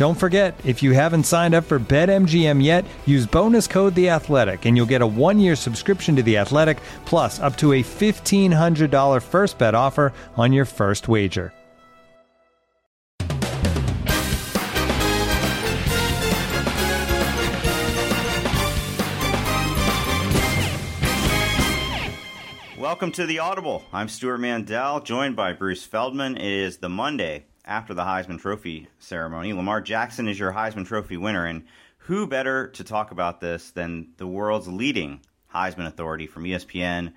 Don't forget, if you haven't signed up for BetMGM yet, use bonus code The Athletic, and you'll get a one-year subscription to The Athletic, plus up to a fifteen hundred dollar first bet offer on your first wager. Welcome to the Audible. I'm Stewart Mandel, joined by Bruce Feldman. It is the Monday after the Heisman Trophy ceremony. Lamar Jackson is your Heisman Trophy winner, and who better to talk about this than the world's leading Heisman authority from ESPN,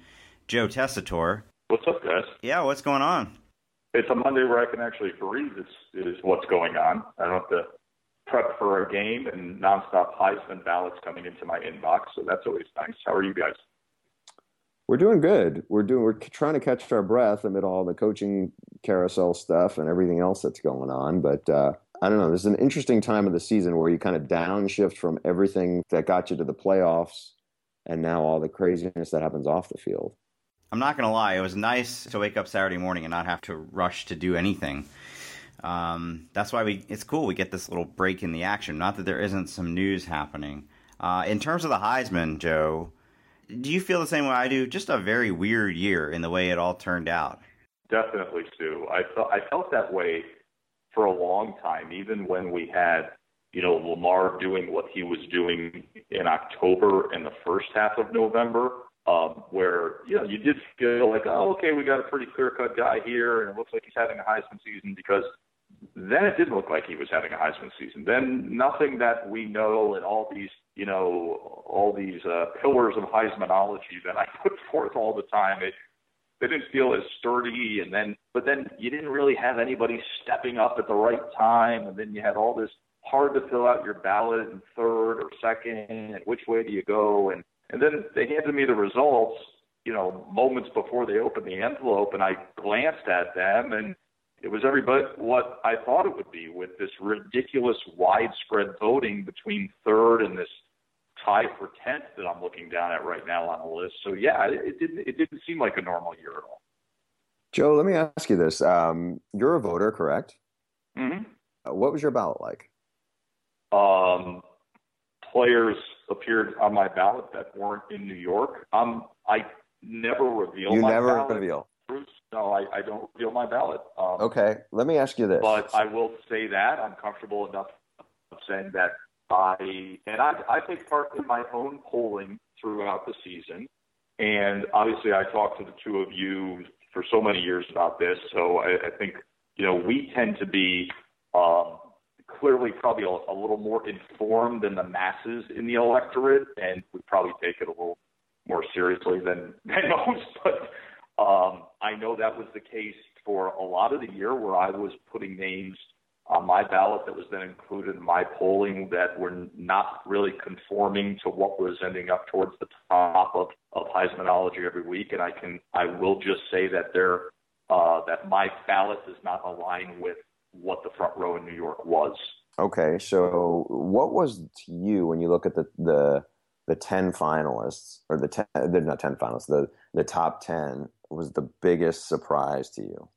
Joe Tessitore? What's up, guys? Yeah, what's going on? It's a Monday where I can actually breathe. Is is what's going on. I don't have to prep for a game and nonstop Heisman ballots coming into my inbox, so that's always nice. How are you guys? We're doing good. We're doing. We're trying to catch our breath amid all the coaching carousel stuff and everything else that's going on. But uh, I don't know. This is an interesting time of the season where you kind of downshift from everything that got you to the playoffs, and now all the craziness that happens off the field. I'm not to lie. It was nice to wake up Saturday morning and not have to rush to do anything. Um, that's why we. It's cool. We get this little break in the action. Not that there isn't some news happening. Uh, in terms of the Heisman, Joe do you feel the same way I do? Just a very weird year in the way it all turned out. Definitely, Stu. I felt I felt that way for a long time, even when we had you know Lamar doing what he was doing in October and the first half of November, um, where you know you did feel like, oh, okay, we got a pretty clear cut guy here, and it looks like he's having a Heisman season because then it didn't look like he was having a Heisman season. Then nothing that we know and all these you know, all these uh, pillars of Heismanology that I put forth all the time. It, they didn't feel as sturdy, and then, but then you didn't really have anybody stepping up at the right time, and then you had all this hard to fill out your ballot in third or second, and which way do you go? And and then they handed me the results, you know, moments before they opened the envelope, and I glanced at them, and it was every bit what I thought it would be with this ridiculous widespread voting between third and this tie for tenth that I'm looking down at right now on the list. So yeah, it, it didn't it didn't seem like a normal year at all. Joe, let me ask you this: um, You're a voter, correct? Mm-hmm. Uh, what was your ballot like? Um, players appeared on my ballot that weren't in New York. Um, I never reveal. You never ballot. reveal. Bruce, no, I, I don't reveal my ballot. Um, Okay, let me ask you this. But I will say that I'm comfortable enough of saying that I and I I take part in my own polling throughout the season, and obviously I talked to the two of you for so many years about this. So I, I think you know we tend to be um, clearly probably a, a little more informed than the masses in the electorate, and we probably take it a little more seriously than than most. But um, I know that was the case for a lot of the year where I was putting names on my ballot that was then included in my polling that were not really conforming to what was ending up towards the top of, of Heismanology every week. And I can, I will just say that there, uh, that my ballot does not align with what the front row in New York was. Okay, so what was to you when you look at the the the ten finalists or the ten? They're not ten finalists. The the top ten was the biggest surprise to you.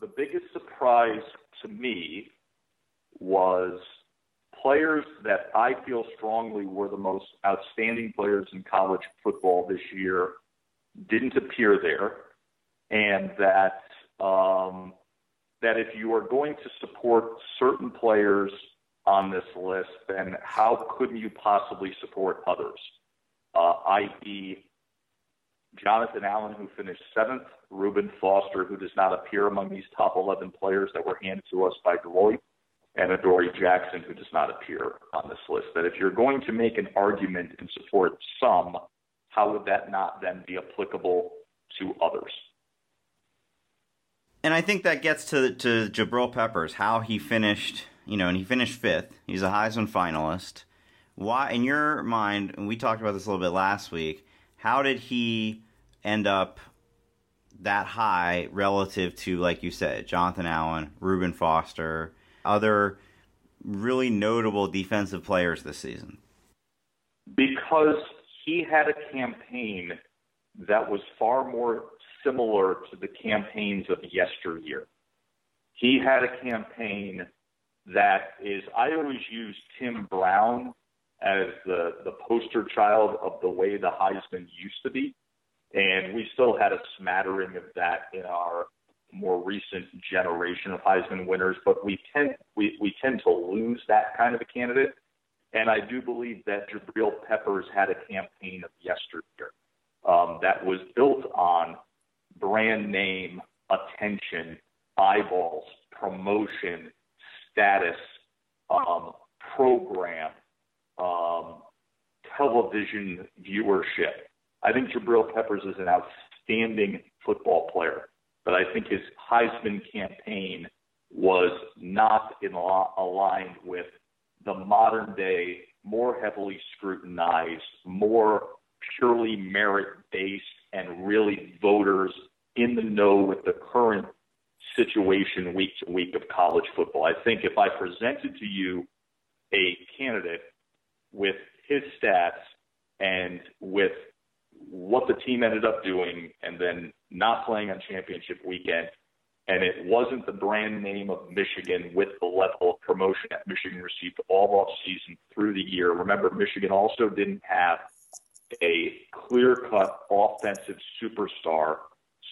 The biggest surprise to me was players that I feel strongly were the most outstanding players in college football this year didn't appear there, and that um, that if you are going to support certain players on this list, then how couldn't you possibly support others? Uh, i.e., Jonathan Allen, who finished seventh, Reuben Foster, who does not appear among these top 11 players that were handed to us by Deloitte, and Adoree Jackson, who does not appear on this list. That if you're going to make an argument and support some, how would that not then be applicable to others? And I think that gets to to Jabrill Peppers, how he finished, you know, and he finished fifth. He's a Heisman finalist. Why, in your mind, and we talked about this a little bit last week, how did he end up that high relative to, like you said, Jonathan Allen, Reuben Foster, other really notable defensive players this season? Because he had a campaign that was far more similar to the campaigns of yesteryear. He had a campaign that is, I always use Tim Brown as the, the poster child of the way the Heisman used to be. And we still had a smattering of that in our more recent generation of Heisman winners, but we tend we, we tend to lose that kind of a candidate. And I do believe that Jabrill Peppers had a campaign of yesteryear um, that was built on brand name, attention, eyeballs, promotion, status, um, program, um, television viewership. I think Jabrill Peppers is an outstanding football player, but I think his Heisman campaign was not in aligned with the modern day, more heavily scrutinized, more purely merit based, and really voters in the know with the current situation week to week of college football. I think if I presented to you a candidate with his stats and with what the team ended up doing and then not playing on championship weekend, and it wasn't the brand name of Michigan with the level of promotion that Michigan received all off season through the year. Remember, Michigan also didn't have a clear cut offensive superstar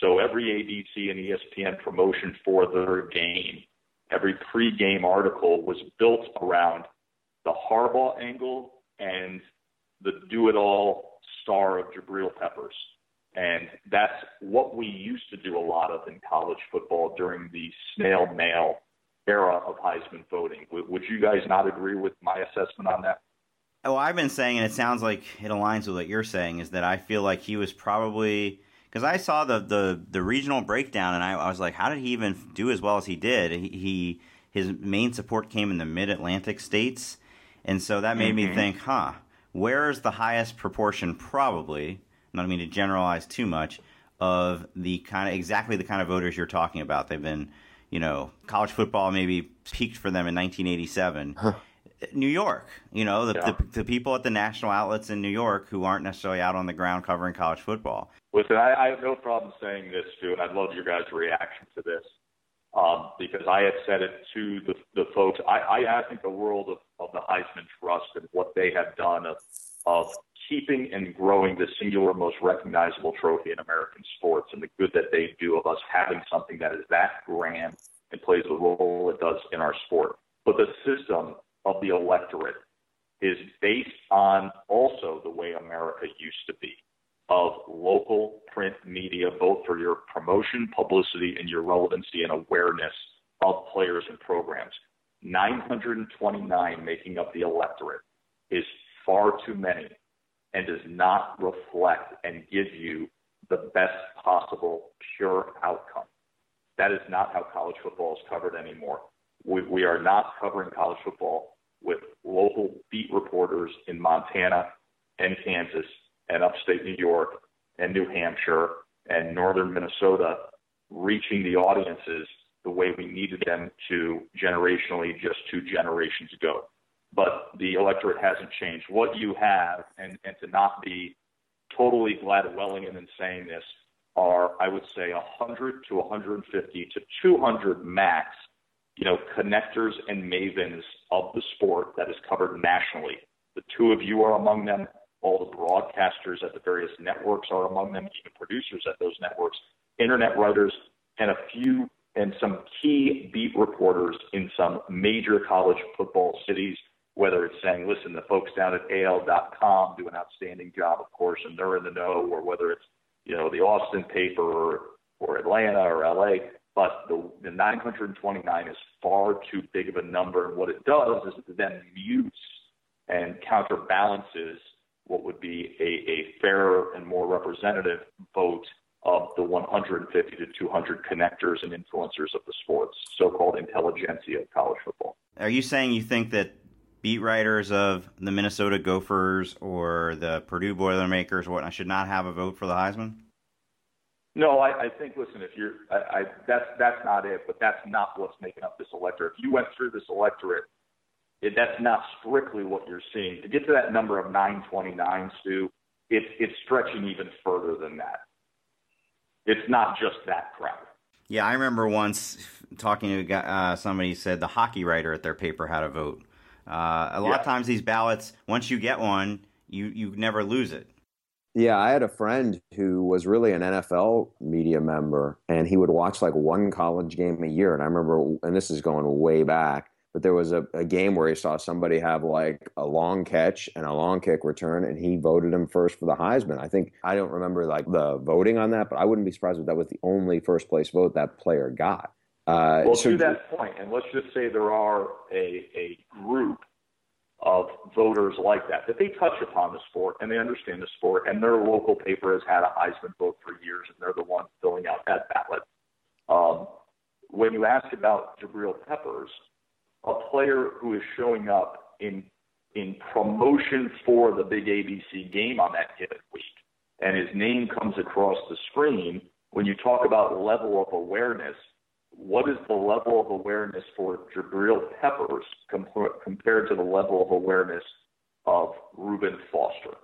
so every ABC and ESPN promotion for their game, every pregame article was built around the Harbaugh angle and the do-it-all star of Jabrill Peppers. And that's what we used to do a lot of in college football during the snail mail era of Heisman voting. Would you guys not agree with my assessment on that? Oh, I've been saying, and it sounds like it aligns with what you're saying, is that I feel like he was probably because I saw the, the the regional breakdown and I, I, was like, how did he even do as well as he did? He, he his main support came in the Mid Atlantic states, and so that made mm-hmm. me think, huh, where is the highest proportion? Probably, I don't mean to generalize too much, of the kind of exactly the kind of voters you're talking about. They've been, you know, college football maybe peaked for them in 1987. Huh. New York, you know, the, yeah. the, the, people at the national outlets in New York who aren't necessarily out on the ground covering college football. Listen, I, I have no problem saying this too, and I'd love your guys' reaction to this um, because I had said it to the, the folks. I, I, I think the world of, of the Heisman Trust and what they have done of, of keeping and growing the singular most recognizable trophy in American sports and the good that they do of us having something that is that grand and plays the role it does in our sport. But the system of the electorate is based on also the way America used to be of local print media, both for your promotion, publicity, and your relevancy and awareness of players and programs. 929 making up the electorate is far too many and does not reflect and give you the best possible pure outcome. That is not how college football is covered anymore. We, we are not covering college football with local beat reporters in Montana and Kansas and upstate New York and New Hampshire and northern Minnesota reaching the audiences the way we needed them to generationally just two generations ago. But the electorate hasn't changed. What you have, and, and to not be totally glad Gladwellian in saying this, are, I would say, 100 to 150 to 200 max, you know, connectors and mavens of the sport that is covered nationally. The two of you are among them all the broadcasters at the various networks are among them, even producers at those networks, internet writers, and a few and some key beat reporters in some major college football cities, whether it's saying, listen, the folks down at AL.com do an outstanding job, of course, and they're in the know, or whether it's, you know, the Austin paper or, or Atlanta or LA. But the, the 929 is far too big of a number. And what it does is it then mutes and counterbalances what would be a, a fairer and more representative vote of the 150 to 200 connectors and influencers of the sports, so-called intelligentsia of college football. Are you saying you think that beat writers of the Minnesota Gophers or the Purdue Boilermakers or whatnot should not have a vote for the Heisman? No, I, I think. Listen, if you're, I, I, that's that's not it. But that's not what's making up this electorate. If you went through this electorate, it, that's not strictly what you're seeing. To get to that number of 929, Stu, it's it's stretching even further than that. It's not just that crowd. Yeah, I remember once talking to a guy, uh, somebody said the hockey writer at their paper had a vote. Uh, a lot yeah. of times these ballots, once you get one, you you never lose it. Yeah, I had a friend who was really an NFL media member, and he would watch like one college game a year. And I remember, and this is going way back but there was a, a, game where he saw somebody have like a long catch and a long kick return, and he voted him first for the Heisman. I think I don't remember like the voting on that, but I wouldn't be surprised if that was the only first place vote that player got. Uh, well, so, to that point, and let's just say there are a, a group of voters like that that they touch upon the sport and they understand the sport, and their local paper has had a Heisman vote for years, and they're the ones filling out that ballot. Um, when you ask about Jabrill Peppers, a player who is showing up in in promotion for the big ABC game on that given week, and his name comes across the screen, when you talk about level of awareness, what is the level of awareness for Jabrill Peppers compared to the level of awareness of Reuben Foster?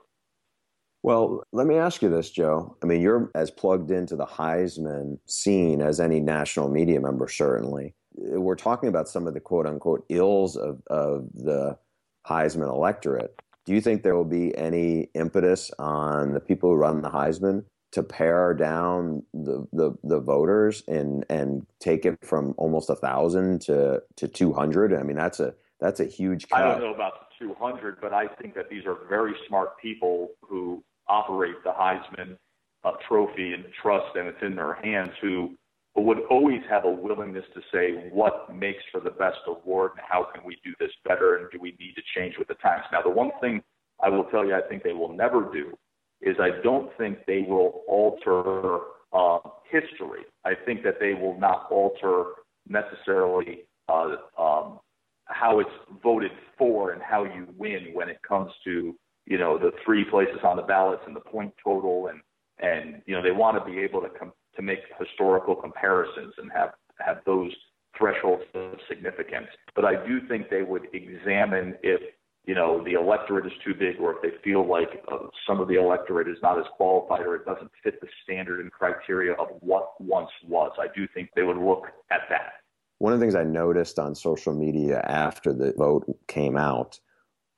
Well, let me ask you this, Joe. I mean, you're as plugged into the Heisman scene as any national media member, certainly we're talking about some of the quote unquote ills of, of the Heisman electorate. Do you think there will be any impetus on the people who run the Heisman to pare down the, the, the voters and and take it from almost a thousand to to two hundred? I mean, that's a that's a huge. Cut. I don't know about the two hundred, but I think that these are very smart people who operate the Heisman uh, Trophy and trust, and it's in their hands. Who but would always have a willingness to say what makes for the best award and how can we do this better and do we need to change with the times. Now, the one thing I will tell you I think they will never do is I don't think they will alter uh, history. I think that they will not alter necessarily uh, um, how it's voted for and how you win when it comes to you know the three places on the ballots and the point total and and you know they want to be able to com- to make historical comparisons and have have those thresholds of significance. But I do think they would examine if you know the electorate is too big, or if they feel like uh, some of the electorate is not as qualified, or it doesn't fit the standard and criteria of what once was. I do think they would look at that. One of the things I noticed on social media after the vote came out,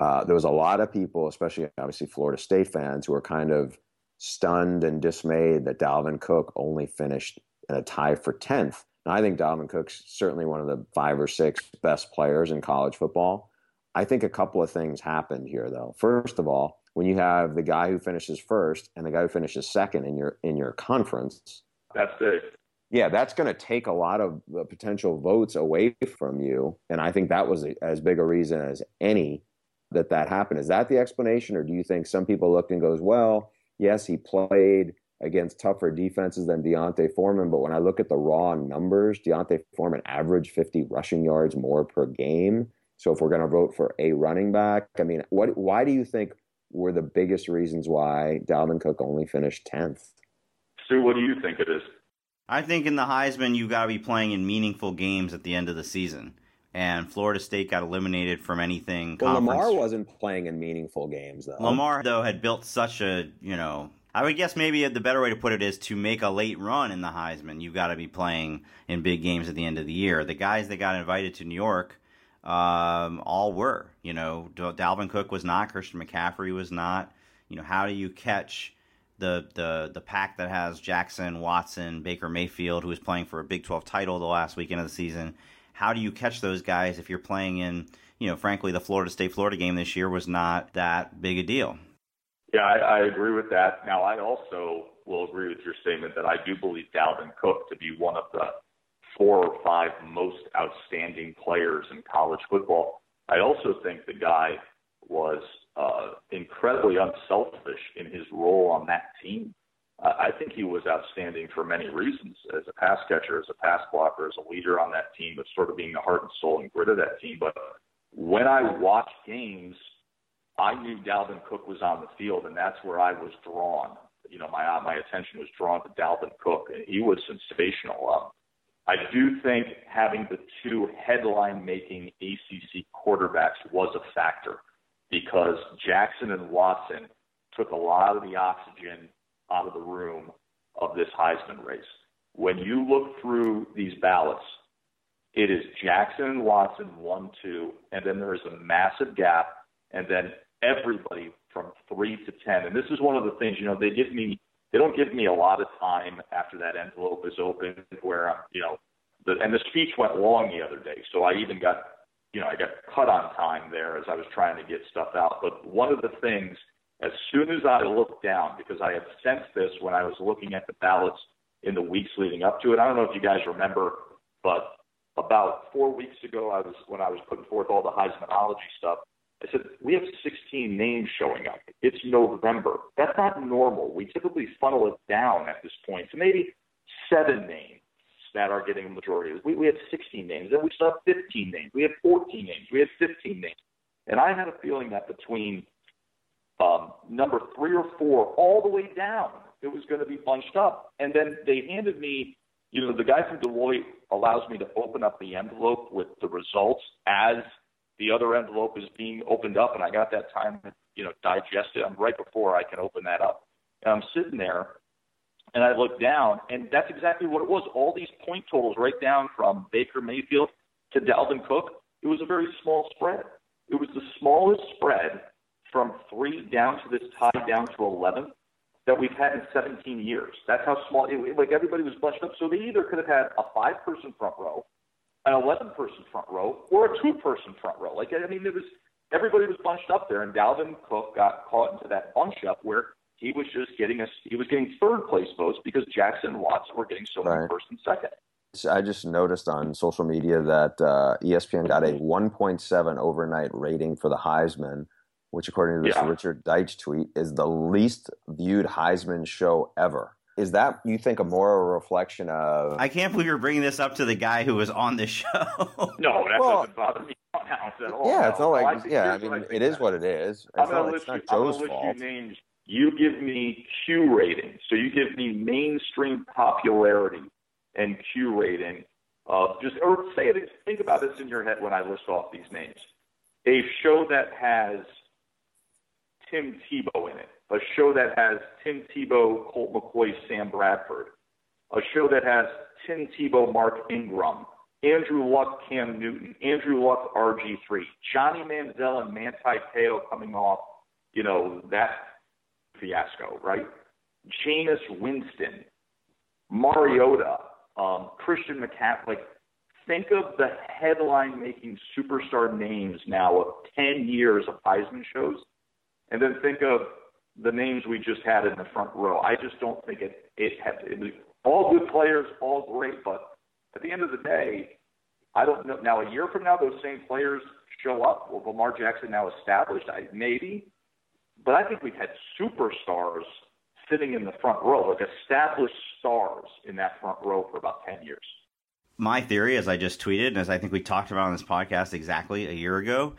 uh, there was a lot of people, especially obviously Florida State fans, who were kind of stunned and dismayed that Dalvin Cook only finished in a tie for 10th. Now, I think Dalvin Cook's certainly one of the five or six best players in college football. I think a couple of things happened here, though. First of all, when you have the guy who finishes first and the guy who finishes second in your in your conference, that's it. Yeah, that's going to take a lot of the potential votes away from you, and I think that was a, as big a reason as any that that happened. Is that the explanation, or do you think some people looked and goes, well, yes, he played against tougher defenses than D'Onta Foreman, but when I look at the raw numbers, D'Onta Foreman averaged 50 rushing yards more per game. So if we're going to vote for a running back, I mean, what? Why do you think were the biggest reasons why Dalvin Cook only finished 10th? Stu, what do you think it is? I think in the Heisman, you got to be playing in meaningful games at the end of the season and Florida State got eliminated from anything. Well, Lamar wasn't playing in meaningful games though. Lamar though had built such a you know. I would guess maybe the better way to put it is to make a late run in the Heisman. You've got to be playing in big games at the end of the year. The guys that got invited to New York, um, all were. You know, Dalvin Cook was not. Christian McCaffrey was not. You know, how do you catch the the the pack that has Jackson, Watson, Baker Mayfield, who is playing for a Big 12 title the last weekend of the season. How do you catch those guys if you're playing in, you know, frankly, the Florida State Florida game this year was not that big a deal. Yeah, I, I agree with that. Now, I also will agree with your statement that I do believe Dalvin Cook to be one of the four or five most outstanding players in college football. I also think the guy was uh, incredibly unselfish in his role on that team. I think he was outstanding for many reasons as a pass catcher, as a pass blocker, as a leader on that team, but sort of being the heart and soul and grit of that team. But when I watch games, I knew Dalvin Cook was on the field, and that's where I was drawn. You know, my my attention was drawn to Dalvin Cook. And he was sensational. Um, I do think having the two headline-making ACC quarterbacks was a factor because Jackson and Watson took a lot of the oxygen out of the room of this Heisman race. When you look through these ballots, it is Jackson and Watson one, two, and then there is a massive gap, and then everybody from three to ten. And this is one of the things, you know, they give me they don't give me a lot of time after that envelope is open where I'm, you know, the, and the speech went long the other day, so I even got you know, I got cut on time there as I was trying to get stuff out. But one of the things, as soon as I looked down, because I had sensed this when I was looking at the ballots in the weeks leading up to it. I don't know if you guys remember, but about four weeks ago, I was when I was putting forth all the Heismanology stuff. I said we have 16 names showing up. It's November. That's not normal. We typically funnel it down at this point to maybe seven names that are getting a majority. We, we had 16 names, then we still have 15 names. We had 14 names. We had 15 names. And I had a feeling that between um, number three or four, all the way down, it was going to be bunched up. And then they handed me, you know, the guy from Deloitte allows me to open up the envelope with the results as the other envelope is being opened up. And I got that time you know, digest it. I'm right before I can open that up. And I'm sitting there and I looked down, and that's exactly what it was. All these point totals, right down from Baker Mayfield to Dalvin Cook, it was a very small spread. It was the smallest spread from three down to this tie down to 11 that we've had in 17 years. That's how small, it, like everybody was bunched up. So they either could have had a five person front row, an 11 person front row, or a two person front row. Like, I mean, it was, everybody was bunched up there, and Dalvin Cook got caught into that bunch up where he was just getting us. He was getting third place votes because Jackson and Watson were getting so many right. first and second. I just noticed on social media that uh, ESPN got a 1.7 overnight rating for the Heisman, which, according to this yeah. Richard Deitsch tweet, is the least viewed Heisman show ever. Is that you think a more a reflection of? I can't believe you're bringing this up to the guy who was on the show. no, that well, doesn't bother me at all. Yeah, it's not like yeah. I mean, it is what it is. It's not, it's not Joe's fault. names you give me Q rating. So you give me mainstream popularity and Q rating of just, or say it, think about this in your head when I list off these names. A show that has Tim Tebow in it, a show that has Tim Tebow, Colt McCoy, Sam Bradford, a show that has Tim Tebow, Mark Ingram, Andrew Luck, Cam Newton, Andrew Luck, RG3, Johnny Manziel and Manti Te'o coming off, you know, that fiasco, right? Jameis Winston, Mariota, um, Christian McCaffrey. think of the headline making superstar names now of 10 years of Heisman shows, and then think of the names we just had in the front row. I just don't think it, it had, it all good players, all great, but at the end of the day, I don't know. Now, a year from now, those same players show up. Will Lamar Jackson now established? I, maybe, but I think we've had superstars sitting in the front row, like established stars in that front row for about 10 years. My theory, as I just tweeted, and as I think we talked about on this podcast exactly a year ago,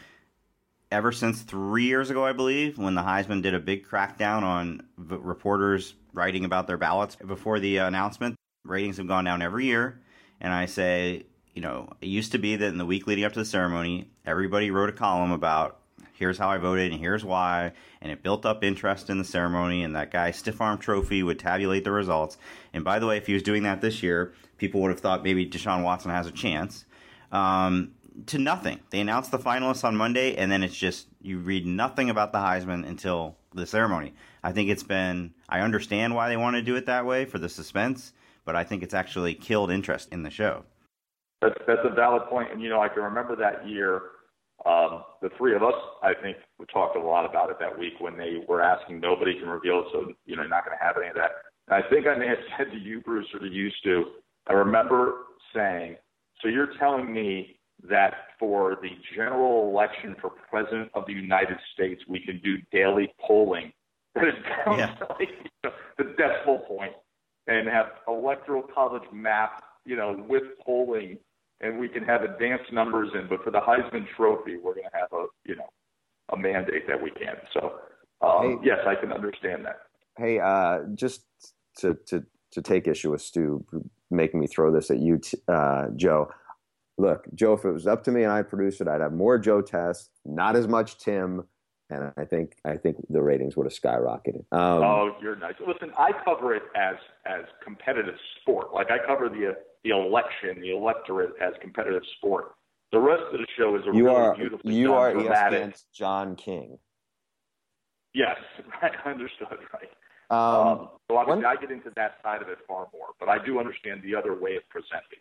ever since three years ago, I believe, when the Heisman did a big crackdown on reporters writing about their ballots before the announcement, ratings have gone down every year. And I say, you know, it used to be that in the week leading up to the ceremony, everybody wrote a column about here's how I voted and here's why. And it built up interest in the ceremony. And that guy, Stiff Arm Trophy, would tabulate the results. And by the way, if he was doing that this year, people would have thought maybe Deshaun Watson has a chance. Um, to nothing. They announced the finalists on Monday, and then it's just you read nothing about the Heisman until the ceremony. I think it's been. I understand why they want to do it that way for the suspense, but I think it's actually killed interest in the show. That's that's a valid point, and you know I can remember that year. Um, the three of us, I think, we talked a lot about it that week when they were asking. Nobody can reveal it, so you know, you're not going to have any of that. And I think I may have said to you, Bruce, or to you, Stu. I remember saying, "So you're telling me that for the general election for president of the United States, we can do daily polling yeah. the decimal point and have electoral college map, you know, with polling, and we can have advanced numbers in. But for the Heisman Trophy, we're going to have a, you know, a mandate that we can. So, um, hey, yes, I can understand that. Hey, uh, just to to to take issue with Stu making me throw this at you, uh, Joe look, Joe, if it was up to me and I produced it, I'd have more Joe tests, not as much Tim, and I think I think the ratings would have skyrocketed. Um, oh, you're nice. Listen, I cover it as as competitive sport. Like I cover the the election, the electorate as competitive sport. The rest of the show is a you really are, beautifully you done are dramatic. ESPN's John King. Yes, right. Understood. Right. Um, um, so obviously, I get into that side of it far more, but I do understand the other way of presenting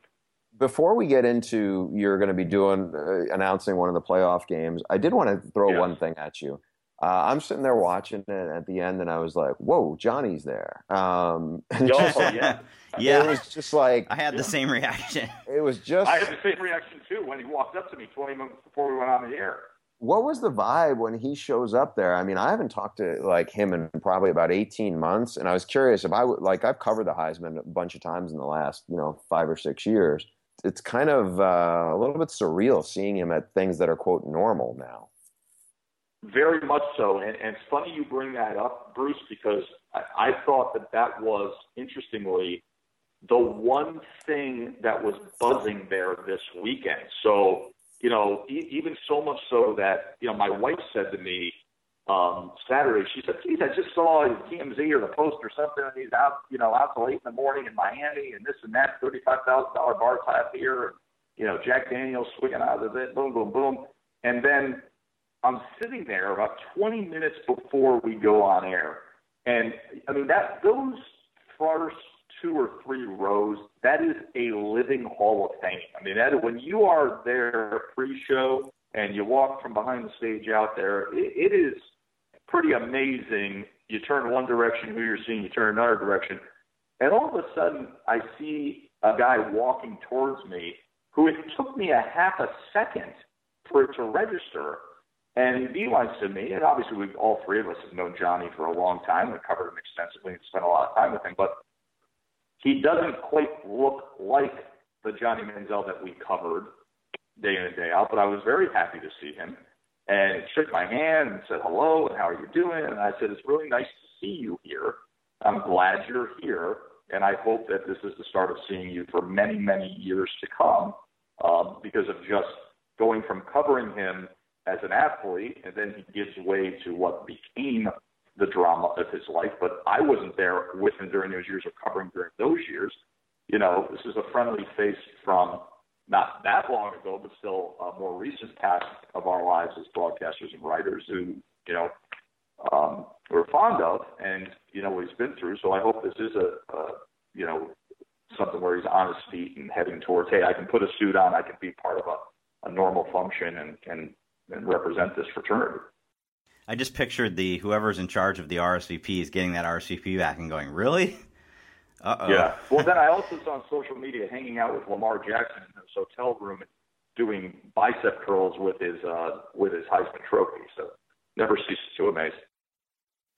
before we get into you're going to be doing uh, announcing one of the playoff games, I did want to throw yes. one thing at you. Uh, I'm sitting there watching it at the end, and I was like, "Whoa, Johnny's there!" Um, just, yeah, yeah. It was just like I had the same reaction. It was just I had the same reaction too when he walked up to me 20 minutes before we went on the air. What was the vibe when he shows up there? I mean, I haven't talked to like him in probably about 18 months, and I was curious if I would like I've covered the Heisman a bunch of times in the last you know five or six years it's kind of uh, a little bit surreal seeing him at things that are quote normal now. Very much so, and, and it's funny you bring that up, Bruce, because I, I thought that that was interestingly the one thing that was buzzing there this weekend. So you know, e- even so much so that you know my wife said to me, um, Saturday. She said, "Geez, I just saw TMZ or the Post or something, and he's out, you know, out till eight in the morning in Miami, and this and that, thirty-five thousand dollar bar tab here, you know, Jack Daniels swinging out of it, boom, boom, boom." And then I'm sitting there about 20 minutes before we go on air, and I mean that those first two or three rows, that is a living Hall of Fame. I mean, that when you are there pre-show and you walk from behind the stage out there, it, it is pretty amazing. You turn one direction, who you're seeing, you turn another direction, and all of a sudden I see a guy walking towards me who it took me a half a second for it to register. And he beelines to me, and obviously we all three of us have known Johnny for a long time. We covered him extensively and spent a lot of time with him, but he doesn't quite look like the Johnny Manziel that we covered day in and day out. But I was very happy to see him and shook my hand and said hello and how are you doing? And I said it's really nice to see you here. I'm glad you're here, and I hope that this is the start of seeing you for many many years to come. Um, because of just going from covering him as an athlete, and then he gives way to what became the drama of his life. But I wasn't there with him during those years of covering during those years. You know, this is a friendly face from not that long ago, but still a more recent past of our lives as broadcasters and writers who, you know, um, we're fond of and, you know, what he's been through. So I hope this is a, a, you know, something where he's on his feet and heading towards, hey, I can put a suit on, I can be part of a, a normal function and, and, and represent this fraternity. I just pictured the whoever's in charge of the RSVP is getting that RSVP back and going, really? Uh-oh. Yeah. Well, then I also saw on social media hanging out with Lamar Jackson in his hotel room doing bicep curls with his uh, with his Heisman Trophy. So never ceases to amaze.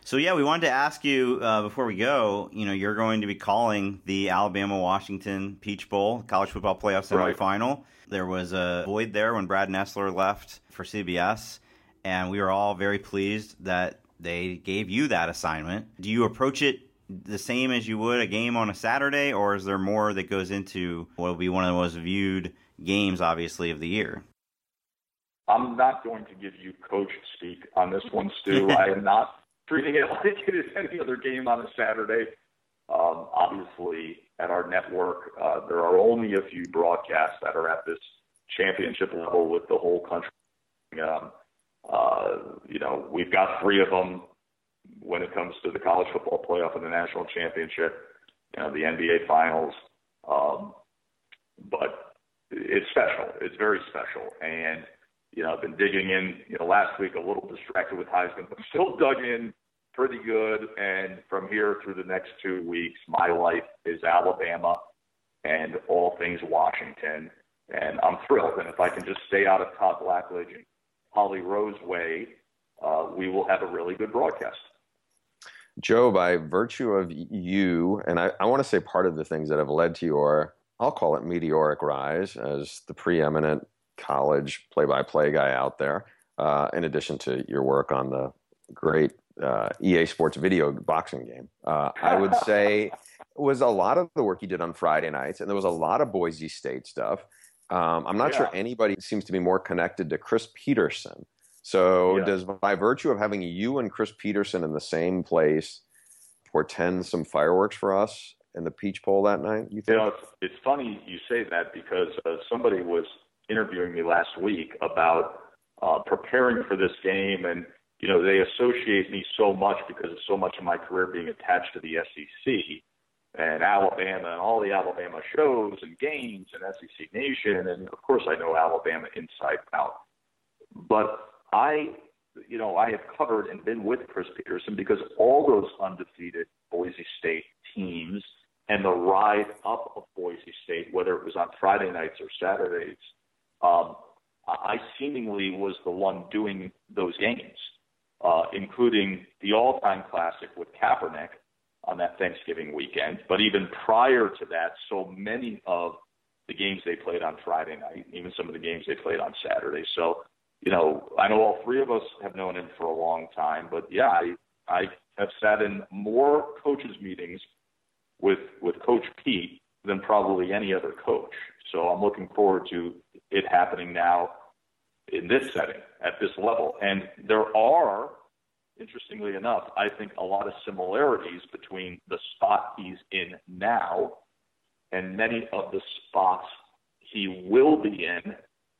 So yeah, we wanted to ask you uh, before we go. You know, you're going to be calling the Alabama Washington Peach Bowl college football playoff semifinal. Right. There was a void there when Brad Nessler left for CBS, and we were all very pleased that they gave you that assignment. Do you approach it the same as you would a game on a Saturday, or is there more that goes into what will be one of the most viewed games, obviously, of the year? I'm not going to give you coach speak on this one, Stu. I am not treating it like it is any other game on a Saturday. Um, obviously, at our network, uh, there are only a few broadcasts that are at this championship level with the whole country. Um, uh, you know, we've got three of them when it comes to the college football playoff and the national championship, you know, the NBA finals. Um, but it's special. It's very special. And, you know, I've been digging in, you know, last week a little distracted with Heisman, but still dug in pretty good. And from here through the next two weeks, my life is Alabama and all things Washington. And I'm thrilled. And if I can just stay out of Todd Blackledge and Holly Rowe's way, uh, we will have a really good broadcast. Joe, by virtue of you, and I, I want to say part of the things that have led to your, I'll call it meteoric rise as the preeminent college play by play guy out there, uh, in addition to your work on the great uh, EA Sports video boxing game, uh, I would say was a lot of the work you did on Friday nights, and there was a lot of Boise State stuff. Um, I'm not yeah. sure anybody seems to be more connected to Chris Petersen so, yeah. does by virtue of having you and Chris Petersen in the same place portend some fireworks for us in the Peach Bowl that night? You think? You know, it's, it's funny you say that because uh, somebody was interviewing me last week about uh, preparing for this game, and you know they associate me so much because of so much of my career being attached to the SEC and Alabama and all the Alabama shows and games and SEC Nation, and of course I know Alabama inside out. But I, you know, I have covered and been with Chris Petersen because all those undefeated Boise State teams and the ride up of Boise State, whether it was on Friday nights or Saturdays, um, I seemingly was the one doing those games, uh, including the all-time classic with Kaepernick on that Thanksgiving weekend. But even prior to that, so many of the games they played on Friday night, even some of the games they played on Saturday. So you know, I know all three of us have known him for a long time, but yeah, I I have sat in more coaches meetings with with Coach Pete than probably any other coach. So I'm looking forward to it happening now in this setting at this level. And there are, interestingly enough, I think a lot of similarities between the spot he's in now and many of the spots he will be in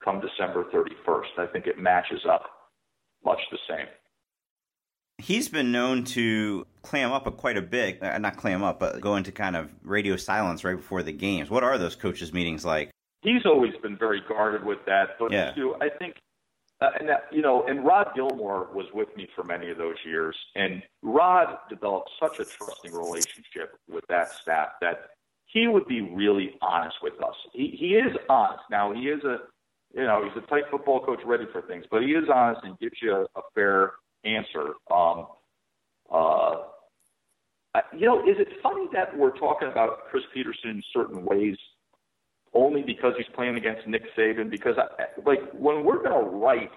come December 31st. I think it matches up much the same. He's been known to clam up a quite a bit, uh, not clam up, but go into kind of radio silence right before the games. What are those coaches' meetings like? He's always been very guarded with that. But yeah. too, I think, uh, and that, you know, and Rod Gilmore was with me for many of those years, and Rod developed such a trusting relationship with that staff that he would be really honest with us. He, he is honest. Now he is a you know, he's a tight football coach ready for things, but he is honest and gives you a, a fair answer. Um, uh, you know, is it funny that we're talking about Chris Petersen in certain ways only because he's playing against Nick Saban? Because, I, like, when we're going to write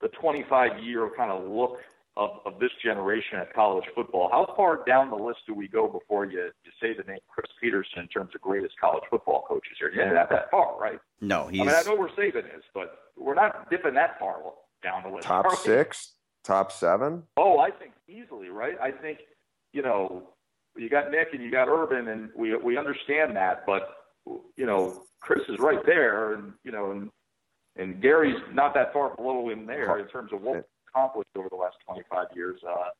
the 25 year kind of look of, of this generation at college football. How far down the list do we go before you, you say the name Chris Petersen in terms of greatest college football coaches here? Yeah, not that far, right? No, he's. I mean, I know where Saban is, but we're not dipping that far down the list. Top six, top seven. Oh, I think easily, right? I think you know you got Nick and you got Urban, and we we understand that, but you know Chris is right there, and you know and and Gary's not that far below him there in terms of what accomplished over the last 25 years. Uh,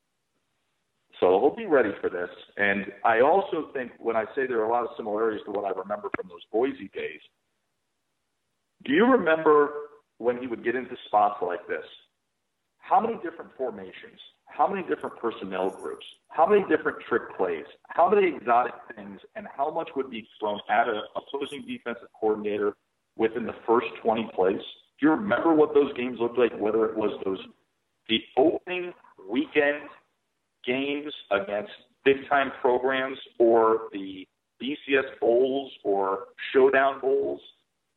so we'll be ready for this. And I also think when I say there are a lot of similarities to what I remember from those Boise days, do you remember when he would get into spots like this? How many different formations? How many different personnel groups? How many different trick plays? How many exotic things? And how much would be thrown at an opposing defensive coordinator within the first 20 plays? Do you remember what those games looked like, whether it was those the opening weekend games against big time programs or the BCS bowls or showdown bowls.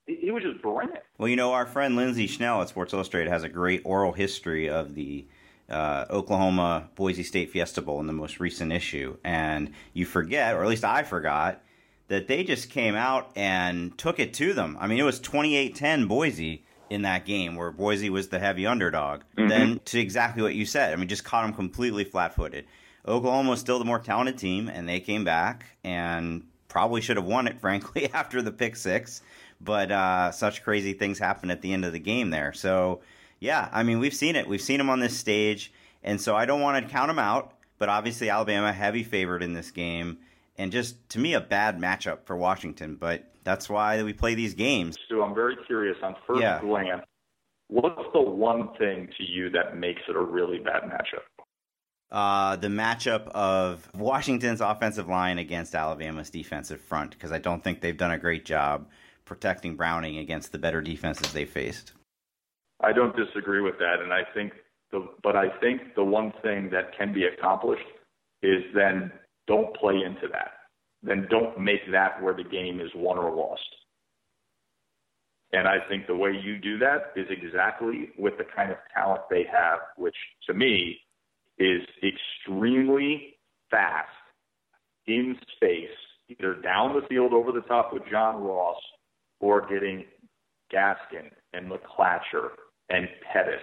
He was just brilliant. Well, you know, our friend Lindsay Schnell at Sports Illustrated has a great oral history of the uh, Oklahoma Boise State Fiesta Bowl in the most recent issue. And you forget, or at least I forgot, that they just came out and took it to them. I mean, it was 28 10 Boise in that game where Boise was the heavy underdog, mm-hmm. then to exactly what you said. I mean, just caught them completely flat footed. Oklahoma was still the more talented team, and they came back and probably should have won it, frankly, after the pick six. But uh, such crazy things happened at the end of the game there. So, yeah, I mean, we've seen it. We've seen them on this stage. And so I don't want to count them out, but obviously Alabama heavy favored in this game, and just to me a bad matchup for Washington. But that's why we play these games. Stu, I'm very curious on first Yeah. glance. What's the one thing to you that makes it a really bad matchup? Uh, the matchup of Washington's offensive line against Alabama's defensive front, because I don't think they've done a great job protecting Browning against the better defenses they faced. I don't disagree with that, and I think the but I think the one thing that can be accomplished is then don't play into that. Then don't make that where the game is won or lost. And I think the way you do that is exactly with the kind of talent they have, which to me is extremely fast in space, either down the field over the top with John Ross or getting Gaskin and McClatcher and Pettis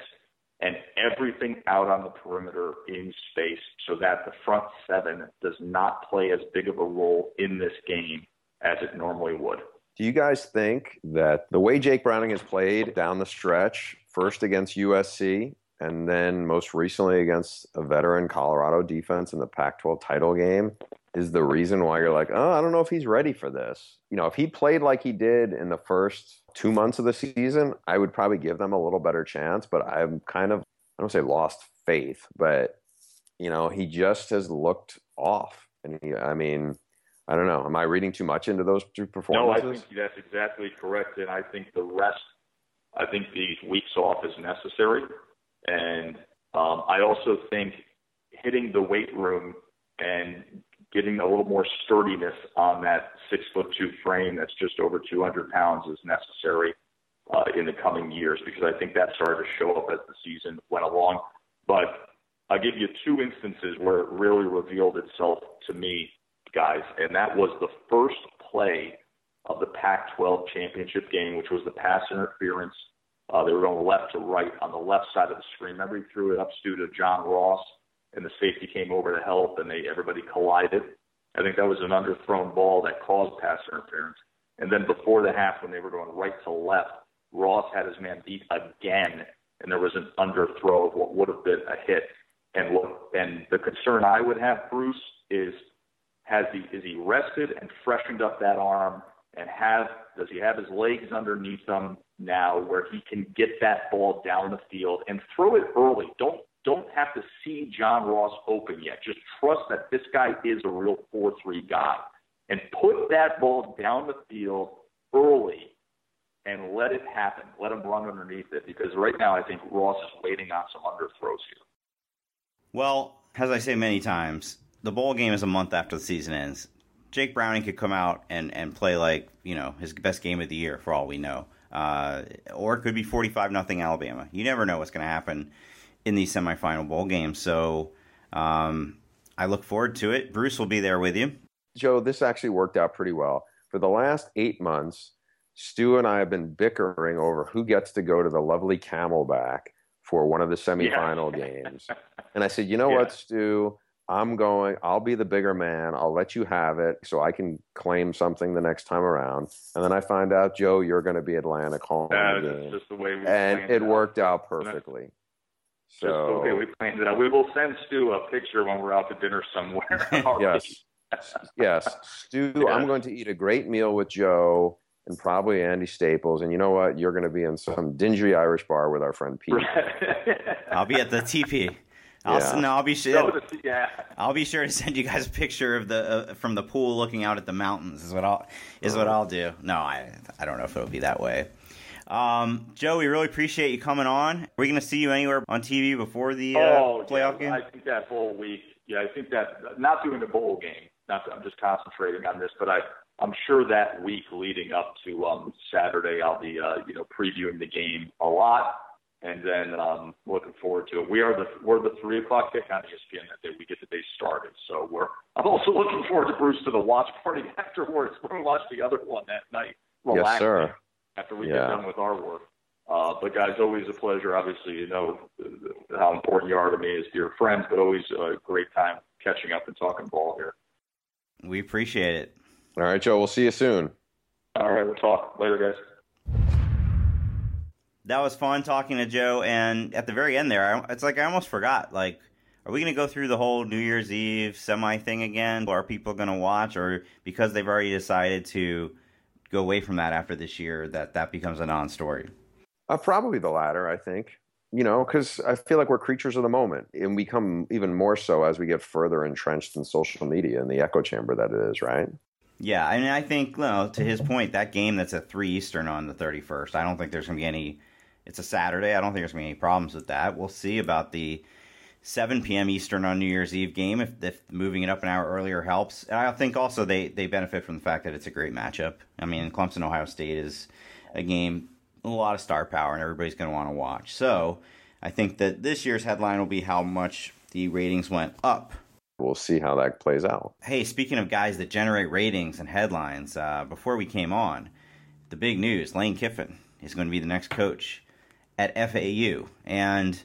and everything out on the perimeter in space so that the front seven does not play as big of a role in this game as it normally would. Do you guys think that the way Jake Browning has played down the stretch, first against USC and then most recently against a veteran Colorado defense in the Pac 12 title game, is the reason why you're like, oh, I don't know if he's ready for this? You know, if he played like he did in the first two months of the season, I would probably give them a little better chance, but I'm kind of, I don't say lost faith, but, you know, he just has looked off. And he, I mean, I don't know. Am I reading too much into those two performances? No, I think that's exactly correct, and I think the rest. I think these weeks off is necessary, and um, I also think hitting the weight room and getting a little more sturdiness on that six foot two frame that's just over 200 pounds is necessary uh, in the coming years because I think that started to show up as the season went along. But I'll give you two instances where it really revealed itself to me, guys, and that was the first play of the Pac-12 championship game, which was the pass interference. Uh, they were going left to right on the left side of the screen. Remember, he threw it up Stew to John Ross, and the safety came over to help, and they everybody collided. I think that was an underthrown ball that caused pass interference. And then before the half, when they were going right to left, Ross had his man beat again, and there was an underthrow of what would have been a hit. And what and the concern I would have, Bruce, is has he is he rested and freshened up that arm and have does he have his legs underneath him now where he can get that ball down the field and throw it early. Don't don't have to see John Ross open yet. Just trust that this guy is a real four three guy. And put that ball down the field early and let it happen. Let him run underneath it because right now I think Ross is waiting on some underthrows here. Well, as I say many times, the bowl game is a month after the season ends. Jake Browning could come out and, and play like you know his best game of the year for all we know, uh, or it could be forty five nothing Alabama. You never know what's going to happen in these semifinal bowl games. So um, I look forward to it. Bruce will be there with you. Joe, this actually worked out pretty well. For the last eight months, Stew and I have been bickering over who gets to go to the lovely Camelback for one of the semifinal games. And I said, you know Yeah. what, Stew? I'm going. I'll be the bigger man. I'll let you have it so I can claim something the next time around. And then I find out, Joe, you're going to be Atlanta calling That the is game. just the way we And it out. worked out perfectly. Just the way So, we planned it out. We will send Stew a picture when we're out to dinner somewhere. yes. yes. Stew, Yeah. I'm going to eat a great meal with Joe and probably Andy Staples. And you know what? You're going to be in some dingy Irish bar with our friend Pete. I'll be at the TP. I'll, Yeah. no, I'll be sure. yeah. I'll be sure to send you guys a picture of the uh, from the pool looking out at the mountains. Is what I'll is what I'll do. No, I I don't know if it'll be that way. Um, Joe, we really appreciate you coming on. Are we going to see you anywhere on TV before the uh, oh, playoff yeah, game? I think that whole week. Yeah, I think that not doing the bowl game. Not I'm just concentrating on this, but I I'm sure that week leading up to um Saturday, I'll be uh you know previewing the game a lot, and then um looking forward to it. We are the we're the three o'clock kick on ESPN that day. We get the day started, so we're. I'm also looking forward to Bruce to the watch party afterwards. We're gonna watch the other one that night. Yes, sir. After we Yeah. get done with our work. Uh, but guys, always a pleasure. Obviously, you know uh, how important you are to me as dear friends, but always a great time catching up and talking ball here. we appreciate it. All right, Joe. We'll see you soon. All right, we'll talk later, guys. That was fun talking to Joe, and at the very end there, I, it's like I almost forgot. Like are we going to go through the whole New Year's Eve semi thing again? Are people going to watch, or because they've already decided to go away from that after this year, that that becomes a non-story? Uh, probably the latter, I think. You know, because I feel like we're creatures of the moment, and we come even more so as we get further entrenched in social media and the echo chamber that it is, right? Yeah, I mean, I think, you know, to his point, that game that's at three Eastern on the thirty first, I don't think there's going to be any. It's a Saturday. I don't think there's going to be any problems with that. We'll see about the 7 p.m. Eastern on New Year's Eve game if, if moving it up an hour earlier helps. And I think also they, they benefit from the fact that it's a great matchup. I mean, Clemson Ohio State is a game a lot of star power and everybody's going to want to watch. So I think that this year's headline will be how much the ratings went up. We'll see how that plays out. Hey, speaking of guys that generate ratings and headlines, uh, before we came on, the big news: Lane Kiffin is going to be the next coach at FAU, and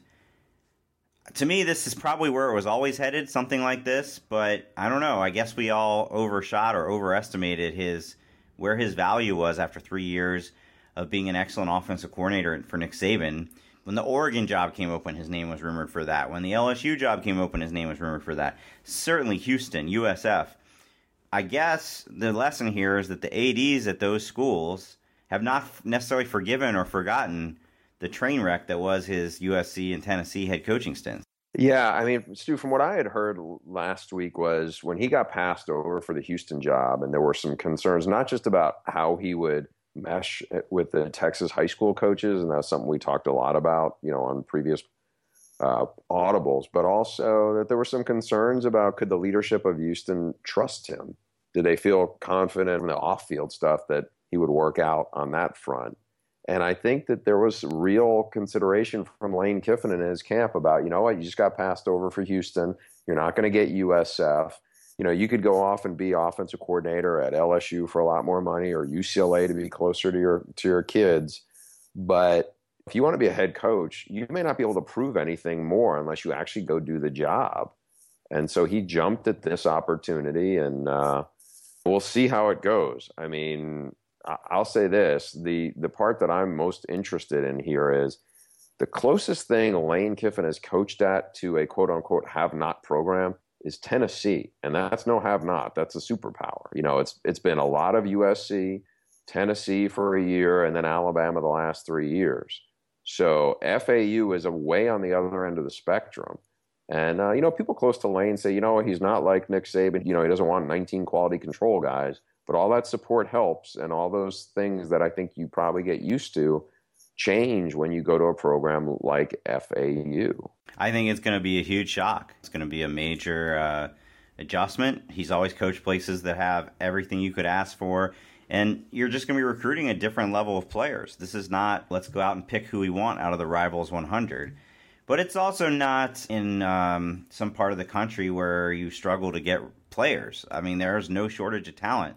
to me, this is probably where it was always headed, something like this. But I don't know. I guess we all overshot or overestimated his where his value was after three years of being an excellent offensive coordinator for Nick Saban. When the Oregon job came open, his name was rumored for that. When the LSU job came open, his name was rumored for that. Certainly Houston, USF. I guess the lesson here is that the ADs at those schools have not necessarily forgiven or forgotten the train wreck that was his USC and Tennessee head coaching stints. Yeah, I mean, Stew, from what I had heard last week was when he got passed over for the Houston job, and there were some concerns not just about how he would mesh with the Texas high school coaches, and that's something we talked a lot about, you know, on previous uh, audibles, but also that there were some concerns about could the leadership of Houston trust him? Did they feel confident in the off-field stuff that he would work out on that front? And I think that there was real consideration from Lane Kiffin and his camp about, you know what, you just got passed over for Houston. You're not going to get USF. You know, you could go off and be offensive coordinator at LSU for a lot more money or UCLA to be closer to your to your kids. But if you want to be a head coach, you may not be able to prove anything more unless you actually go do the job. And so he jumped at this opportunity, and uh, we'll see how it goes. I mean, I'll say this: the the part that I'm most interested in here is the closest thing Lane Kiffin has coached at to a quote unquote have not program is Tennessee, and that's no have not. That's a superpower. You know, it's it's been a lot of USC, Tennessee for a year, and then Alabama the last three years. So FAU is way on the other end of the spectrum. And uh, you know, people close to Lane say, you know, he's not like Nick Saban. You know, he doesn't want 19 quality control guys. But all that support helps, and all those things that I think you probably get used to change when you go to a program like FAU. I think it's going to be a huge shock. It's going to be a major uh, adjustment. He's always coached places that have everything you could ask for. And you're just going to be recruiting a different level of players. This is not let's go out and pick who we want out of the Rivals 100. But it's also not in um, some part of the country where you struggle to get players. I mean, there's no shortage of talent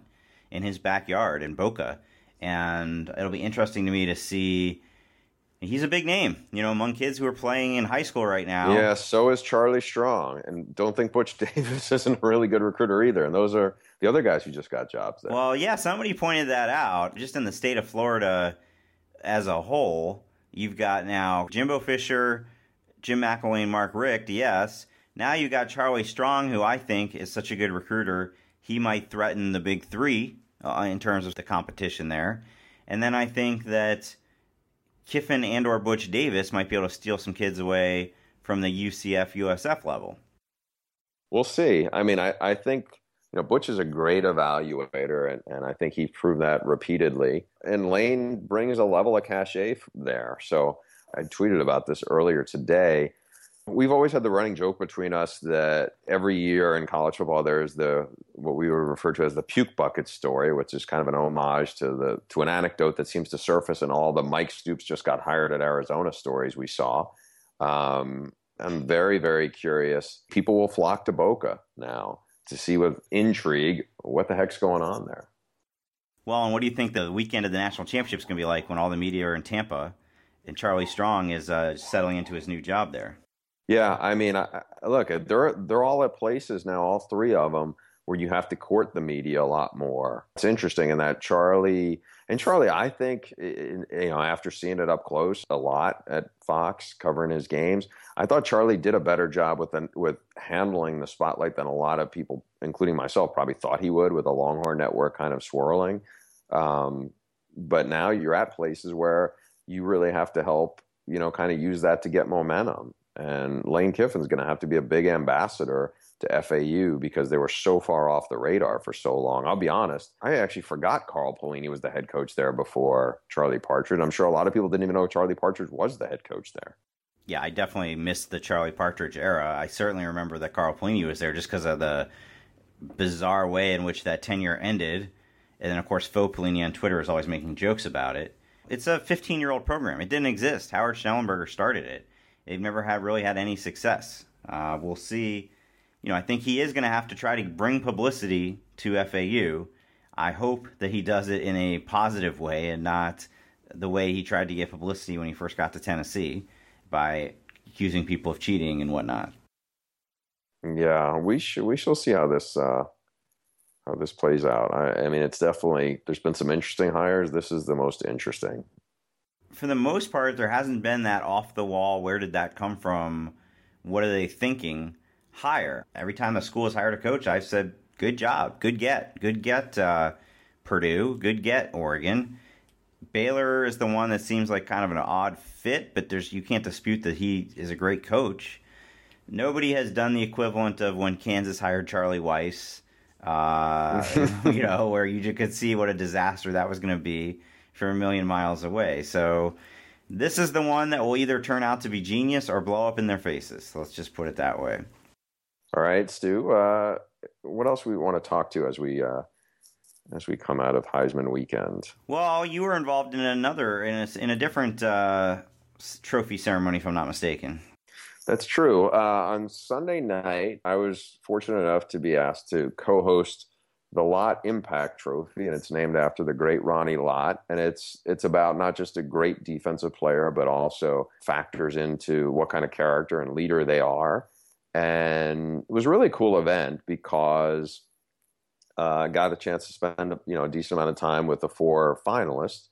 in his backyard in Boca. And it'll be interesting to me to see. He's a big name, you know, among kids who are playing in high school right now. Yeah, so is Charlie Strong. And don't think Butch Davis isn't a really good recruiter either. And those are the other guys who just got jobs there. Well, yeah, somebody pointed that out. Just in the state of Florida as a whole, you've got now Jimbo Fisher, Jim McElwain, Mark Richt, yes. Now you got Charlie Strong, who I think is such a good recruiter. He might threaten the big three uh, in terms of the competition there. And then I think that Kiffin and or Butch Davis might be able to steal some kids away from the UCF USF level. We'll see. I mean, I, I think you know Butch is a great evaluator, and, and I think he proved that repeatedly. And Lane brings a level of cachet there. So I tweeted about this earlier today. We've always had the running joke between us that every year in college football there's the what we would refer to as the puke bucket story, which is kind of an homage to the to an anecdote that seems to surface in all the Mike Stoops just got hired at Arizona stories we saw. Um, I'm very very curious. People will flock to Boca now to see with intrigue what the heck's going on there. Well, and what do you think the weekend of the national championship is going to be like when all the media are in Tampa and Charlie Strong is uh, settling into his new job there? Yeah, I mean, I, look, they're they're all at places now, all three of them where you have to court the media a lot more. It's interesting in that Charlie and Charlie, I think, you know, after seeing it up close a lot at Fox covering his games, I thought Charlie did a better job with with handling the spotlight than a lot of people, including myself, probably thought he would with a Longhorn Network kind of swirling. Um, but now you're at places where you really have to help, you know, kind of use that to get momentum. And Lane Kiffin's going to have to be a big ambassador to FAU because they were so far off the radar for so long. I'll be honest, I actually forgot Carl Pelini was the head coach there before Charlie Partridge. I'm sure a lot of people didn't even know Charlie Partridge was the head coach there. Yeah, I definitely missed the Charlie Partridge era. I certainly remember that Carl Pelini was there just because of the bizarre way in which that tenure ended. And then, of course, Faux Pelini on Twitter is always making jokes about it. It's a 15 year old program. It didn't exist. Howard Schnellenberger started it. They've never had really had any success. Uh, we'll see you know, I think he is going to have to try to bring publicity to FAU. I hope that he does it in a positive way and not the way he tried to get publicity when he first got to Tennessee by accusing people of cheating and whatnot. Yeah, we should we shall see how this uh, how this plays out. I, I mean, it's definitely there's been some interesting hires. This is the most interesting. For the most part, there hasn't been that off the wall. Where did that come from? What are they thinking? hire. Every time a school has hired a coach, I've said, good job, good get, good get uh, Purdue, good get Oregon. Baylor is the one that seems like kind of an odd fit, but there's you can't dispute that he is a great coach. Nobody has done the equivalent of when Kansas hired Charlie Weis, uh, you know, where you could see what a disaster that was going to be from a million miles away. So this is the one that will either turn out to be genius or blow up in their faces. Let's just put it that way. All right, Stew. Uh, what else we want to talk to as we uh, as we come out of Heisman weekend? Well, you were involved in another in a, in a different uh, trophy ceremony, if I'm not mistaken. That's true. Uh, on Sunday night, I was fortunate enough to be asked to co-host the Lott Impact Trophy, and it's named after the great Ronnie Lott. And it's it's about not just a great defensive player, but also factors into what kind of character and leader they are and it was a really cool event because uh, I got a chance to spend you know a decent amount of time with the four finalists.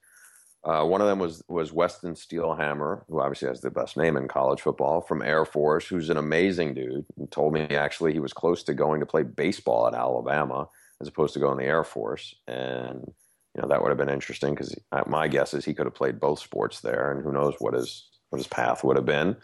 Uh, one of them was was Weston Steelhammer, who obviously has the best name in college football from Air Force, who's an amazing dude. He told me actually he was close to going to play baseball at Alabama as opposed to going in the Air Force, and you know that would have been interesting because my guess is he could have played both sports there, and who knows what his what his path would have been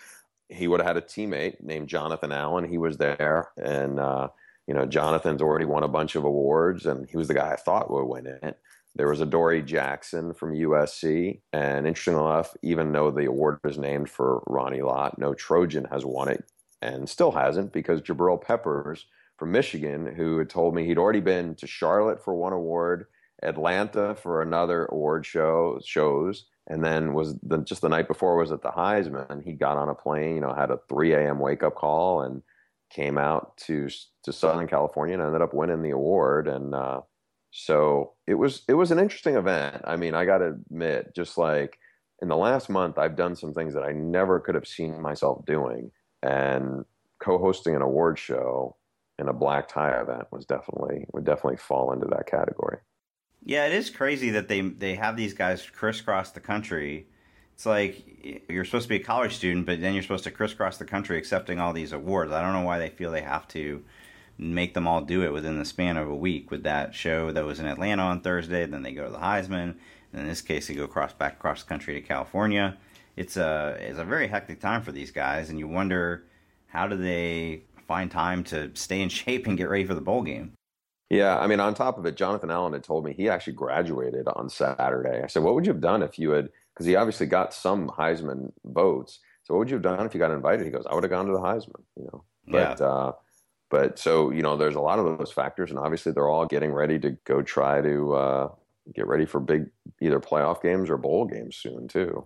he would have had a teammate named Jonathan Allen. He was there, and uh, you know Jonathan's already won a bunch of awards, and he was the guy I thought would win it. There was Adoree' Jackson from USC, and interesting enough, even though the award was named for Ronnie Lott, no Trojan has won it, and still hasn't because Jabrill Peppers from Michigan, who had told me he'd already been to Charlotte for one award, Atlanta for another award show shows and then was the, just the night before was at the Heisman. He got on a plane, you know, had a 3 a.m. wake up call and came out to to Southern California and ended up winning the award. And uh, so it was it was an interesting event. I mean, I got to admit, just like in the last month, I've done some things that I never could have seen myself doing, and co-hosting an award show in a black tie event was definitely would definitely fall into that category. Yeah, it is crazy that they they have these guys crisscross the country. It's like you're supposed to be a college student, but then you're supposed to crisscross the country accepting all these awards. I don't know why they feel they have to make them all do it within the span of a week with that show that was in Atlanta on Thursday. Then they go to the Heisman. And in this case, they go across back across the country to California. It's a it's a very hectic time for these guys, and you wonder how do they find time to stay in shape and get ready for the bowl game. Yeah, I mean, on top of it, Jonathan Allen had told me he actually graduated on Saturday. I said, "What would you have done if you had?" Because he obviously got some Heisman votes. So, what would you have done if you got invited? He goes, "I would have gone to the Heisman." You know, but yeah. uh, but so you know, there's a lot of those factors, and obviously they're all getting ready to go try to uh, get ready for big either playoff games or bowl games soon too.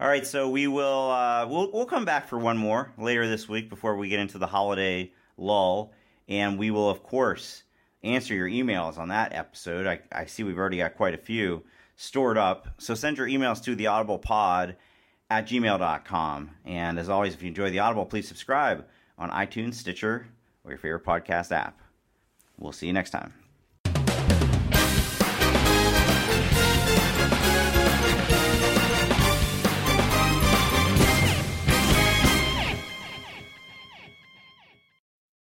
All right, so we will uh, we'll we'll come back for one more later this week before we get into the holiday lull, and we will of course answer your emails on that episode. I, I see we've already got quite a few stored up. So send your emails to the theaudiblepod at gmail.com. And as always, if you enjoy the Audible, please subscribe on iTunes, Stitcher, or your favorite podcast app. We'll see you next time.